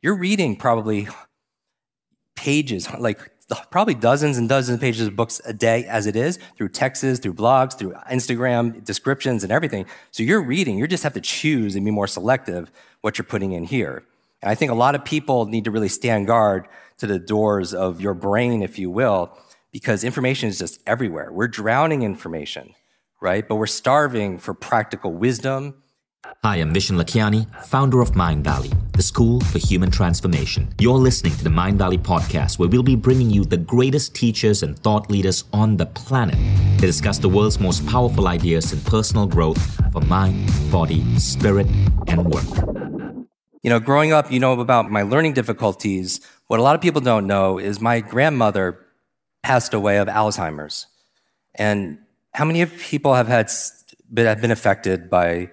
You're reading probably pages, like probably dozens and dozens of pages of books a day as it is through texts, through blogs, through Instagram descriptions and everything. So you're reading, you just have to choose and be more selective what you're putting in here. And I think a lot of people need to really stand guard to the doors of your brain, if you will, because information is just everywhere. We're drowning information, right? But we're starving for practical wisdom Hi, I'm Vishen Lakhiani, founder of Mindvalley, the school for human transformation. You're listening to the Mindvalley podcast, where we'll be bringing you the greatest teachers and thought leaders on the planet to discuss the world's most powerful ideas in personal growth for mind, body, spirit, and work. You know, growing up, you know about my learning difficulties. What a lot of people don't know is my grandmother passed away of Alzheimer's. And how many people have had have been affected by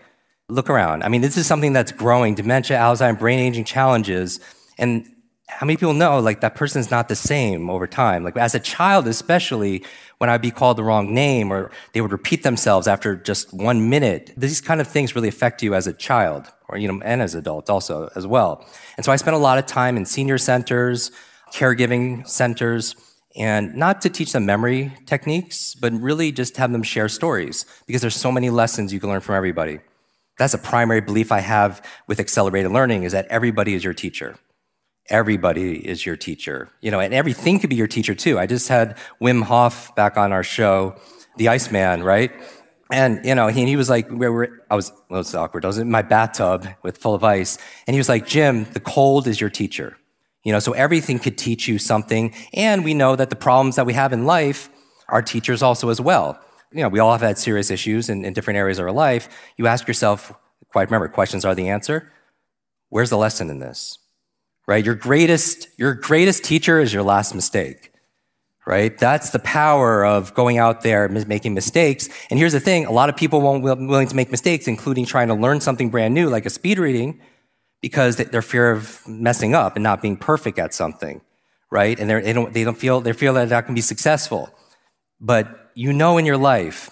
look around. I mean, this is something that's growing dementia, Alzheimer's, brain aging challenges. And how many people know like that person's not the same over time? Like as a child, especially when I'd be called the wrong name or they would repeat themselves after just one minute. These kind of things really affect you as a child or, you know, and as adults also as well. And so I spent a lot of time in senior centers, caregiving centers, and not to teach them memory techniques, but really just have them share stories because there's so many lessons you can learn from everybody. That's a primary belief I have with accelerated learning is that everybody is your teacher. Everybody is your teacher. You know, and everything could be your teacher too. I just had Wim Hof back on our show, the Iceman, right? And, you know, he, he was like, we were, I was, well, it's awkward. I was in my bathtub with full of ice. And he was like, Jim, the cold is your teacher. You know, so everything could teach you something. And we know that the problems that we have in life are teachers also as well you know, we all have had serious issues in, in different areas of our life. You ask yourself, quite remember, questions are the answer. Where's the lesson in this? Right? Your greatest, your greatest teacher is your last mistake. Right? That's the power of going out there making mistakes. And here's the thing, a lot of people won't be willing to make mistakes, including trying to learn something brand new, like a speed reading, because they're fear of messing up and not being perfect at something. Right? And they don't, they don't feel, they feel that that can be successful. But you know in your life,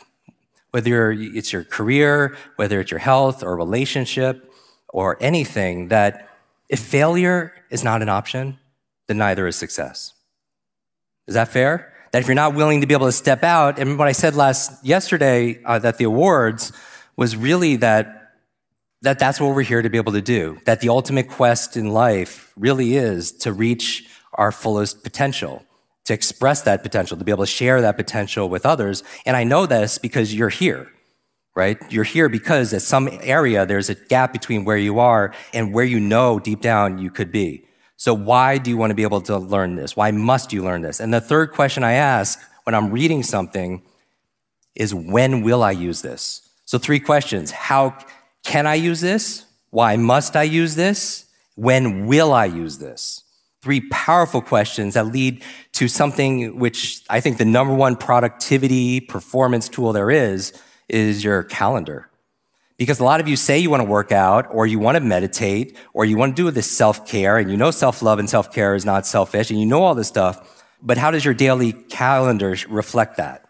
whether it's your career, whether it's your health or relationship or anything, that if failure is not an option, then neither is success. Is that fair? That if you're not willing to be able to step out, and what I said last yesterday uh, at the awards was really that that that's what we're here to be able to do. That the ultimate quest in life really is to reach our fullest potential to express that potential, to be able to share that potential with others. And I know this because you're here, right? You're here because at some area there's a gap between where you are and where you know deep down you could be. So why do you want to be able to learn this? Why must you learn this? And the third question I ask when I'm reading something is when will I use this? So three questions. How can I use this? Why must I use this? When will I use this? Three powerful questions that lead to something which I think the number one productivity performance tool there is, is your calendar. Because a lot of you say you want to work out or you want to meditate or you want to do this self care and you know self love and self care is not selfish and you know all this stuff. But how does your daily calendar reflect that?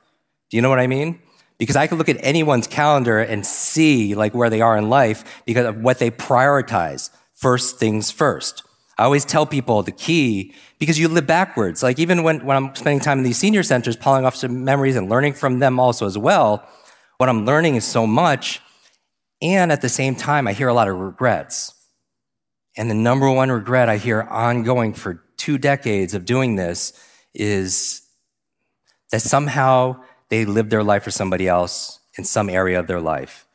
Do you know what I mean? Because I can look at anyone's calendar and see like where they are in life because of what they prioritize. First things first. I always tell people the key, because you live backwards. Like even when, when I'm spending time in these senior centers, pulling off some memories and learning from them also as well, what I'm learning is so much. And at the same time, I hear a lot of regrets. And the number one regret I hear ongoing for two decades of doing this is that somehow they lived their life for somebody else in some area of their life,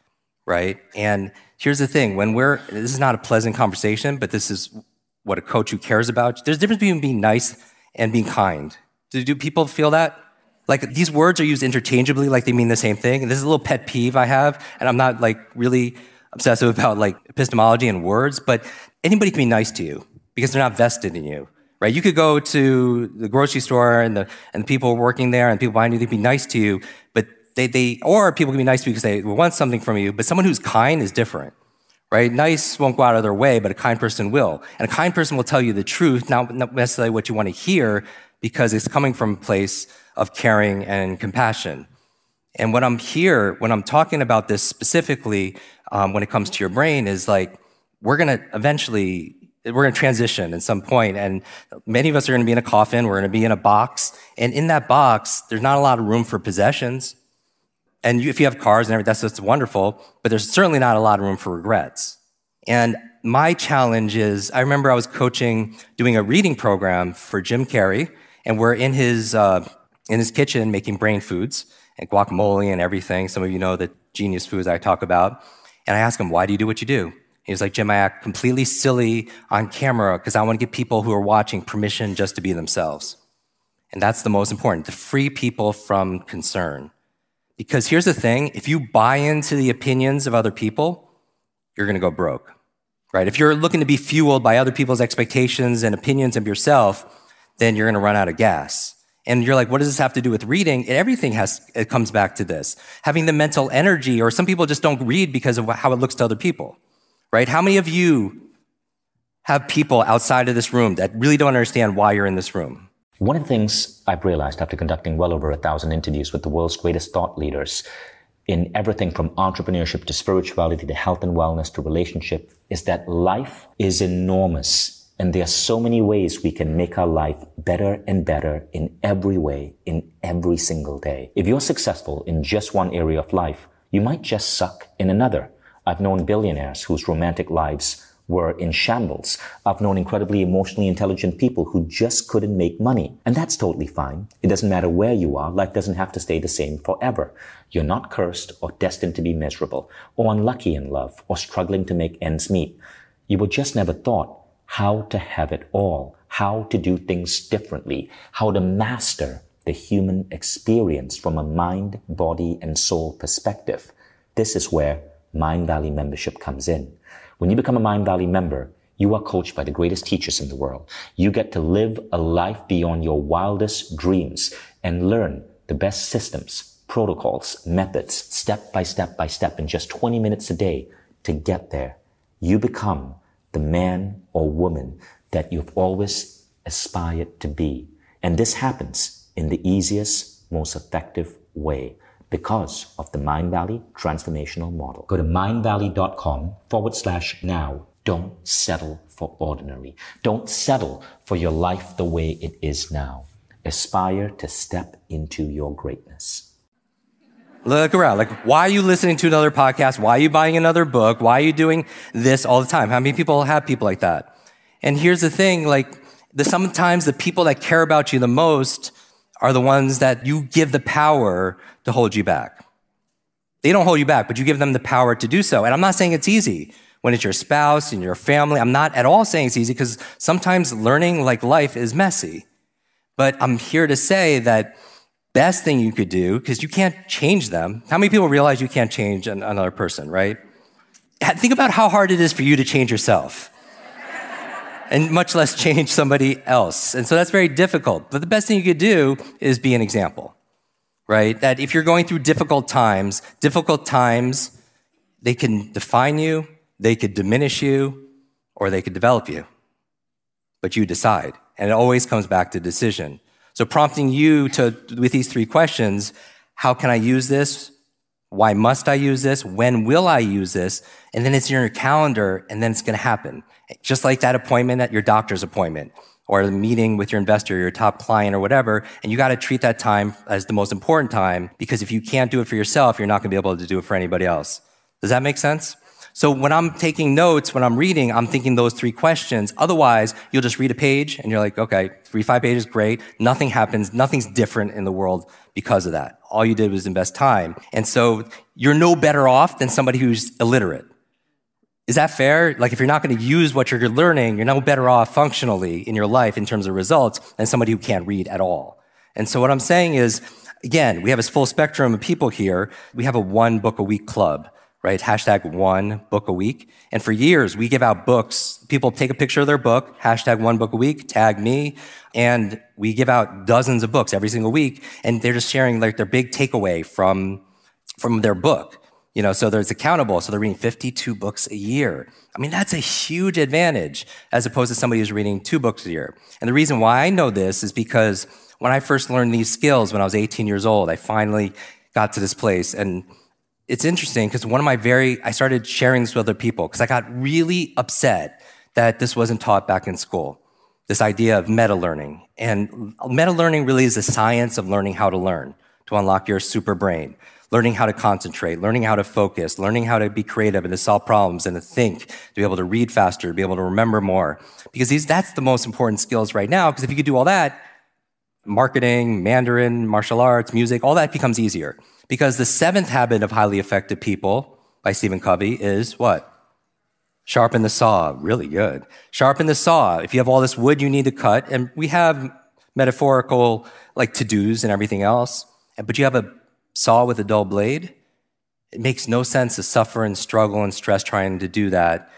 right? And here's the thing when we're, this is not a pleasant conversation, but this is what a coach who cares about. There's a difference between being nice and being kind. Do, do people feel that? Like these words are used interchangeably, like they mean the same thing. And this is a little pet peeve I have, and I'm not like really obsessive about like epistemology and words, but anybody can be nice to you because they're not vested in you, right? You could go to the grocery store and the and the people working there and people behind you, they'd be nice to you, but they, they or people can be nice to you because they want something from you, but someone who's kind is different right? Nice won't go out of their way, but a kind person will. And a kind person will tell you the truth, not necessarily what you want to hear, because it's coming from a place of caring and compassion. And what I'm here, when I'm talking about this specifically, um, when it comes to your brain, is like, we're going to eventually we're to transition at some point, and many of us are going to be in a coffin. We're going to be in a box, and in that box, there's not a lot of room for possessions. And you, if you have cars and everything, that's just wonderful. But there's certainly not a lot of room for regrets. And my challenge is, I remember I was coaching, doing a reading program for Jim Carrey, and we're in his uh, in his kitchen making brain foods and guacamole and everything. Some of you know the genius foods I talk about. And I asked him, "Why do you do what you do?" He was like, Jim, I act completely silly on camera because I want to give people who are watching permission just to be themselves. And that's the most important, to free people from concern. Because here's the thing if you buy into the opinions of other people, you're going to go broke, right? If you're looking to be fueled by other people's expectations and opinions of yourself, then you're going to run out of gas. And you're like, what does this have to do with reading? And Everything has, it comes back to this. Having the mental energy, or some people just don't read because of how it looks to other people right? How many of you have people outside of this room that really don't understand why you're in this room? One of the things I've realized after conducting well over a thousand interviews with the world's greatest thought leaders in everything from entrepreneurship to spirituality to health and wellness to relationship is that life is enormous. And there are so many ways we can make our life better and better in every way, in every single day. If you're successful in just one area of life, you might just suck in another. I've known billionaires whose romantic lives were in shambles. I've known incredibly emotionally intelligent people who just couldn't make money. And that's totally fine. It doesn't matter where you are. Life doesn't have to stay the same forever. You're not cursed or destined to be miserable or unlucky in love or struggling to make ends meet. You were just never taught how to have it all, how to do things differently, how to master the human experience from a mind, body, and soul perspective. This is where Mindvalley membership comes in. When you become a Mindvalley member, you are coached by the greatest teachers in the world. You get to live a life beyond your wildest dreams and learn the best systems, protocols, methods, step by step by step in just 20 minutes a day to get there. You become the man or woman that you've always aspired to be. And this happens in the easiest, most effective way because of the Mindvalley transformational model. Go to mindvalley.com forward slash now. Don't settle for ordinary. Don't settle for your life the way it is now. Aspire to step into your greatness. Look around. Like, why are you listening to another podcast? Why are you buying another book? Why are you doing this all the time? How many people have people like that? And here's the thing, like, the, sometimes the people that care about you the most are the ones that you give the power to hold you back. They don't hold you back, but you give them the power to do so. And I'm not saying it's easy when it's your spouse and your family. I'm not at all saying it's easy because sometimes learning like life is messy. But I'm here to say that best thing you could do, because you can't change them. How many people realize you can't change another person, right? Think about how hard it is for you to change yourself and much less change somebody else. And so that's very difficult. But the best thing you could do is be an example, right? That if you're going through difficult times, difficult times, they can define you, they could diminish you, or they could develop you. But you decide. And it always comes back to decision. So prompting you to, with these three questions, how can I use this? Why must I use this? When will I use this? And then it's in your calendar and then it's going to happen. Just like that appointment at your doctor's appointment or the meeting with your investor, your top client or whatever. And you got to treat that time as the most important time because if you can't do it for yourself, you're not going to be able to do it for anybody else. Does that make sense? So when I'm taking notes, when I'm reading, I'm thinking those three questions. Otherwise, you'll just read a page and you're like, okay, three, five pages, great. Nothing happens. Nothing's different in the world because of that. All you did was invest time. And so you're no better off than somebody who's illiterate. Is that fair? Like if you're not going to use what you're learning, you're no better off functionally in your life in terms of results than somebody who can't read at all. And so what I'm saying is, again, we have a full spectrum of people here. We have a one book a week club right? Hashtag one book a week. And for years, we give out books. People take a picture of their book, hashtag one book a week, tag me, and we give out dozens of books every single week. And they're just sharing like their big takeaway from, from their book. You know, so there's accountable. So they're reading 52 books a year. I mean, that's a huge advantage as opposed to somebody who's reading two books a year. And the reason why I know this is because when I first learned these skills when I was 18 years old, I finally got to this place and it's interesting because one of my very, I started sharing this with other people because I got really upset that this wasn't taught back in school. This idea of meta learning. And meta learning really is the science of learning how to learn, to unlock your super brain, learning how to concentrate, learning how to focus, learning how to be creative and to solve problems and to think, to be able to read faster, to be able to remember more. Because these, that's the most important skills right now. Because if you could do all that, marketing, Mandarin, martial arts, music, all that becomes easier. Because the seventh habit of highly effective people by Stephen Covey is what? Sharpen the saw. Really good. Sharpen the saw. If you have all this wood you need to cut, and we have metaphorical like to dos and everything else, but you have a saw with a dull blade, it makes no sense to suffer and struggle and stress trying to do that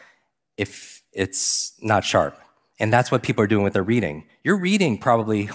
if it's not sharp. And that's what people are doing with their reading. You're reading probably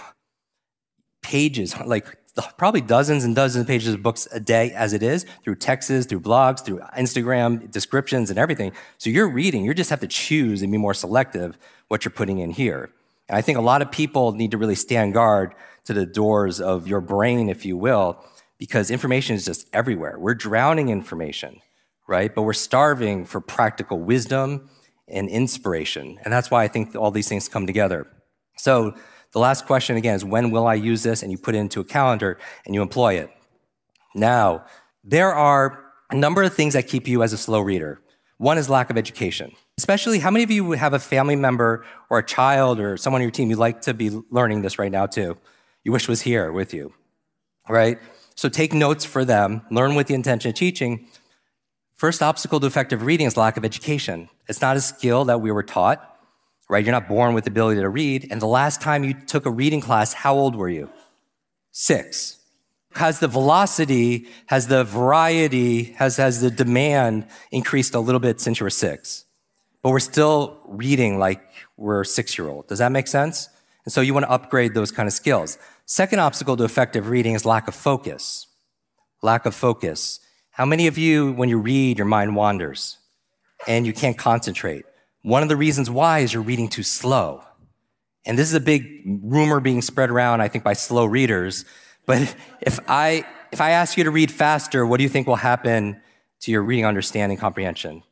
pages, like probably dozens and dozens of pages of books a day as it is through texts, through blogs, through Instagram descriptions and everything. So you're reading, you just have to choose and be more selective what you're putting in here. And I think a lot of people need to really stand guard to the doors of your brain, if you will, because information is just everywhere. We're drowning information, right? But we're starving for practical wisdom and inspiration. And that's why I think all these things come together. So the last question again is when will I use this? And you put it into a calendar and you employ it. Now, there are a number of things that keep you as a slow reader. One is lack of education. Especially, how many of you have a family member or a child or someone on your team you'd like to be learning this right now too? You wish was here with you, right? So take notes for them, learn with the intention of teaching. First obstacle to effective reading is lack of education. It's not a skill that we were taught right? You're not born with the ability to read. And the last time you took a reading class, how old were you? Six. Has the velocity, has the variety, has, has the demand increased a little bit since you were six? But we're still reading like we're a six year old. Does that make sense? And so you want to upgrade those kind of skills. Second obstacle to effective reading is lack of focus. Lack of focus. How many of you, when you read, your mind wanders and you can't concentrate? One of the reasons why is you're reading too slow. And this is a big rumor being spread around, I think, by slow readers. But if I, if I ask you to read faster, what do you think will happen to your reading understanding comprehension?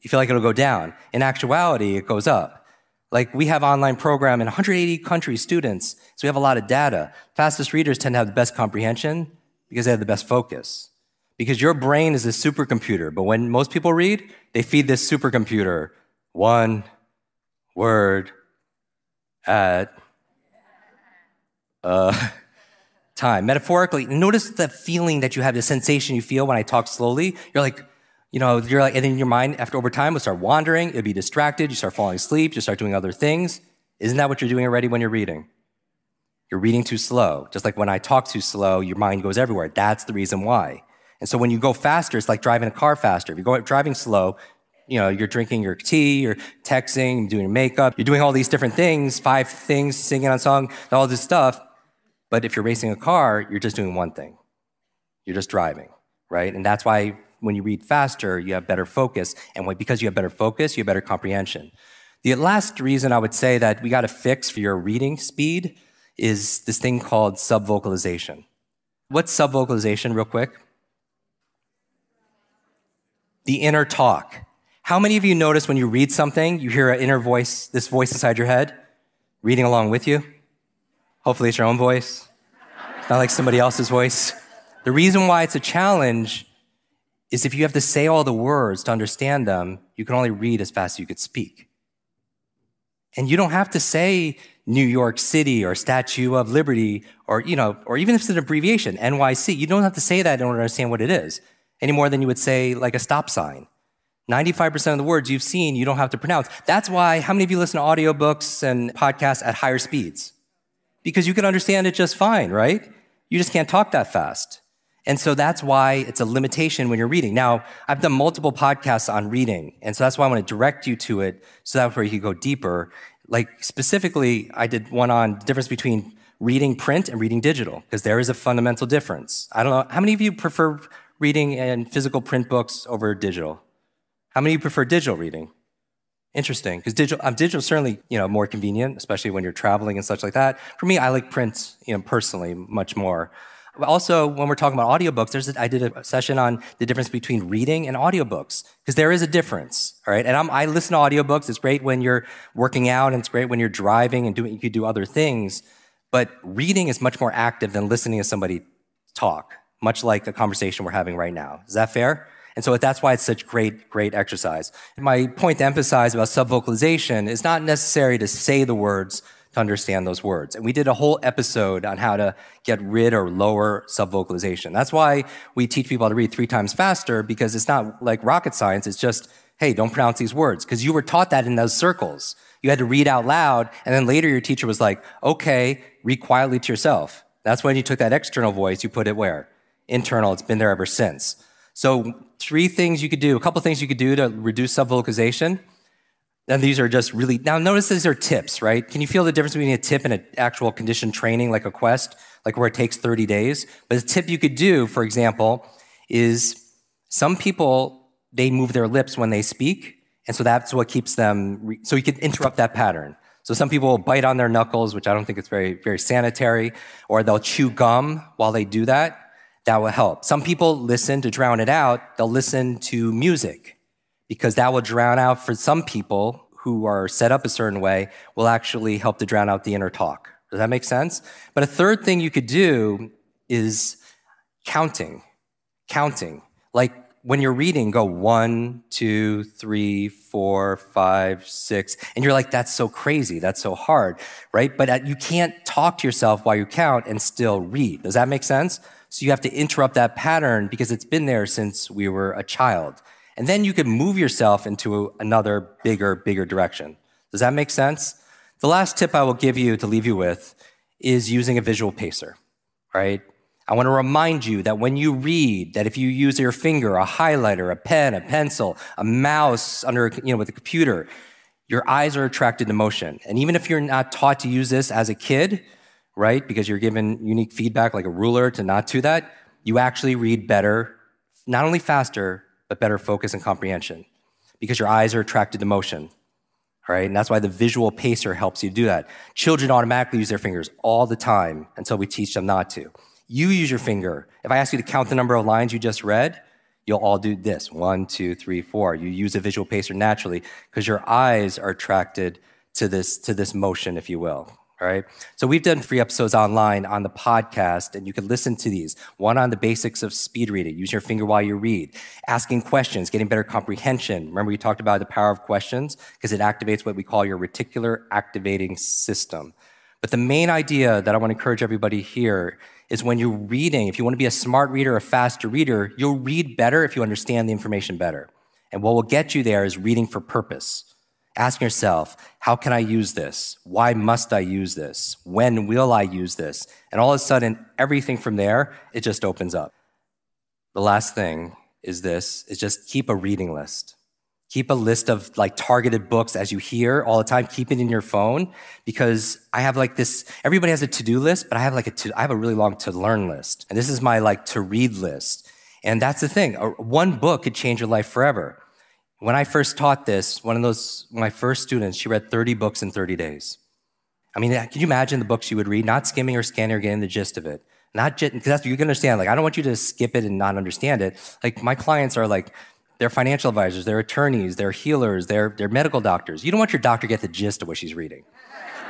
You feel like it'll go down. In actuality, it goes up. Like we have online program in 180 countries, students, so we have a lot of data. Fastest readers tend to have the best comprehension because they have the best focus. Because your brain is a supercomputer, but when most people read, they feed this supercomputer one word at a time. Metaphorically, notice the feeling that you have, the sensation you feel when I talk slowly. You're like, you know, you're like, and then your mind, after over time, will start wandering, it'll be distracted, you start falling asleep, you start doing other things. Isn't that what you're doing already when you're reading? You're reading too slow. Just like when I talk too slow, your mind goes everywhere. That's the reason why. And so when you go faster, it's like driving a car faster. If you go driving slow, you know, you're drinking your tea, you're texting, doing your makeup, you're doing all these different things, five things, singing on song, all this stuff. But if you're racing a car, you're just doing one thing. You're just driving, right? And that's why when you read faster, you have better focus. And because you have better focus, you have better comprehension. The last reason I would say that we got to fix for your reading speed is this thing called subvocalization. What's subvocalization, real quick? The inner talk. How many of you notice when you read something, you hear an inner voice, this voice inside your head, reading along with you? Hopefully, it's your own voice, not like somebody else's voice. The reason why it's a challenge is if you have to say all the words to understand them, you can only read as fast as you could speak. And you don't have to say New York City or Statue of Liberty or, you know, or even if it's an abbreviation, NYC. You don't have to say that in order to understand what it is any more than you would say like a stop sign 95% of the words you've seen, you don't have to pronounce. That's why, how many of you listen to audiobooks and podcasts at higher speeds? Because you can understand it just fine, right? You just can't talk that fast. And so that's why it's a limitation when you're reading. Now, I've done multiple podcasts on reading, and so that's why I want to direct you to it so that way you can go deeper. Like specifically, I did one on the difference between reading print and reading digital, because there is a fundamental difference. I don't know, how many of you prefer reading in physical print books over digital? How many of you prefer digital reading? Interesting, because digital, um, digital certainly you know more convenient, especially when you're traveling and such like that. For me, I like print, you know, personally much more. Also, when we're talking about audiobooks, there's a, I did a session on the difference between reading and audiobooks because there is a difference, all right? And I'm, i listen to audiobooks. It's great when you're working out and it's great when you're driving and doing, you could do other things. But reading is much more active than listening to somebody talk, much like a conversation we're having right now. Is that fair? And so that's why it's such great, great exercise. My point to emphasize about subvocalization is not necessary to say the words to understand those words. And we did a whole episode on how to get rid or lower subvocalization. That's why we teach people how to read three times faster because it's not like rocket science. It's just, hey, don't pronounce these words because you were taught that in those circles. You had to read out loud. And then later your teacher was like, okay, read quietly to yourself. That's when you took that external voice, you put it where? Internal. It's been there ever since. So three things you could do, a couple things you could do to reduce subvocalization. And these are just really, now notice these are tips, right? Can you feel the difference between a tip and an actual condition training like a quest, like where it takes 30 days? But a tip you could do, for example, is some people, they move their lips when they speak. And so that's what keeps them, re- so you can interrupt that pattern. So some people will bite on their knuckles, which I don't think is very, very sanitary, or they'll chew gum while they do that. That will help. Some people listen to drown it out. They'll listen to music because that will drown out for some people who are set up a certain way will actually help to drown out the inner talk. Does that make sense? But a third thing you could do is counting. Counting. Like when you're reading, go one, two, three, four, five, six, and you're like, that's so crazy. That's so hard, right? But uh, you can't talk to yourself while you count and still read. Does that make sense? So you have to interrupt that pattern because it's been there since we were a child. And then you can move yourself into another bigger, bigger direction. Does that make sense? The last tip I will give you to leave you with is using a visual pacer, right? I want to remind you that when you read, that if you use your finger, a highlighter, a pen, a pencil, a mouse under, you know, with a computer, your eyes are attracted to motion. And even if you're not taught to use this as a kid, right, because you're given unique feedback like a ruler to not do that, you actually read better, not only faster, but better focus and comprehension because your eyes are attracted to motion. Right? And that's why the visual pacer helps you do that. Children automatically use their fingers all the time until we teach them not to. You use your finger. If I ask you to count the number of lines you just read, you'll all do this one, two, three, four. You use a visual pacer naturally because your eyes are attracted to this, to this motion, if you will. All right. So we've done free episodes online on the podcast, and you can listen to these. One on the basics of speed reading, use your finger while you read, asking questions, getting better comprehension. Remember, we talked about the power of questions because it activates what we call your reticular activating system. But the main idea that I want to encourage everybody here is when you're reading, if you want to be a smart reader, a faster reader, you'll read better if you understand the information better. And what will get you there is reading for purpose. Ask yourself, how can I use this? Why must I use this? When will I use this? And all of a sudden, everything from there, it just opens up. The last thing is this, is just keep a reading list. Keep a list of like targeted books as you hear all the time. Keep it in your phone because I have like this, everybody has a to-do list, but I have like a to, I have a really long to learn list. And this is my like to read list. And that's the thing. One book could change your life forever. When I first taught this, one of those, my first students, she read 30 books in 30 days. I mean, can you imagine the books she would read, not skimming or scanning or getting the gist of it? Not just, because that's, you can understand, like, I don't want you to skip it and not understand it. Like, my clients are like, they're financial advisors, they're attorneys, they're healers, they're, they're medical doctors. You don't want your doctor to get the gist of what she's reading,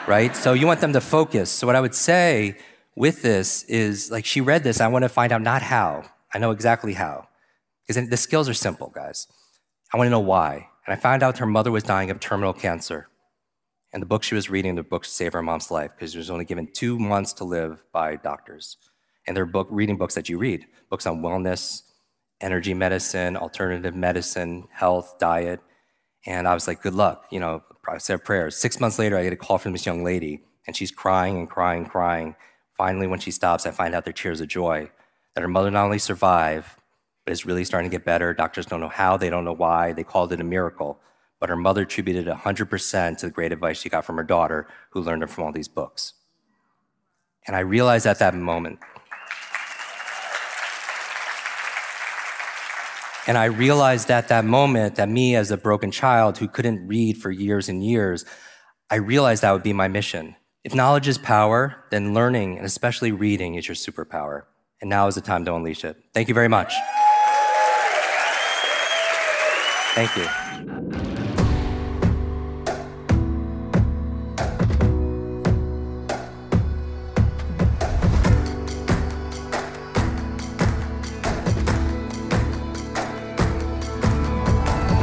right? So you want them to focus. So what I would say with this is, like, she read this, I want to find out not how. I know exactly how. Because the skills are simple, guys. I want to know why. And I found out her mother was dying of terminal cancer. And the book she was reading, the book to save her mom's life because she was only given two months to live by doctors. And they're book, reading books that you read books on wellness, energy medicine, alternative medicine, health, diet. And I was like, good luck. You know, I said prayers. Six months later, I get a call from this young lady, and she's crying and crying, and crying. Finally, when she stops, I find out they're tears of joy that her mother not only survived, it's really starting to get better. Doctors don't know how, they don't know why. They called it a miracle. But her mother attributed 100% to the great advice she got from her daughter, who learned it from all these books. And I realized at that moment, and I realized at that moment that me, as a broken child who couldn't read for years and years, I realized that would be my mission. If knowledge is power, then learning, and especially reading, is your superpower. and now is the time to unleash it. Thank you very much. Thank you.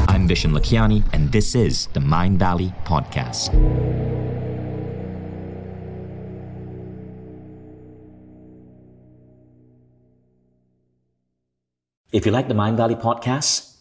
I'm Vishen Lakhiani, and this is the Mindvalley Podcast. If you like the Mindvalley Podcast,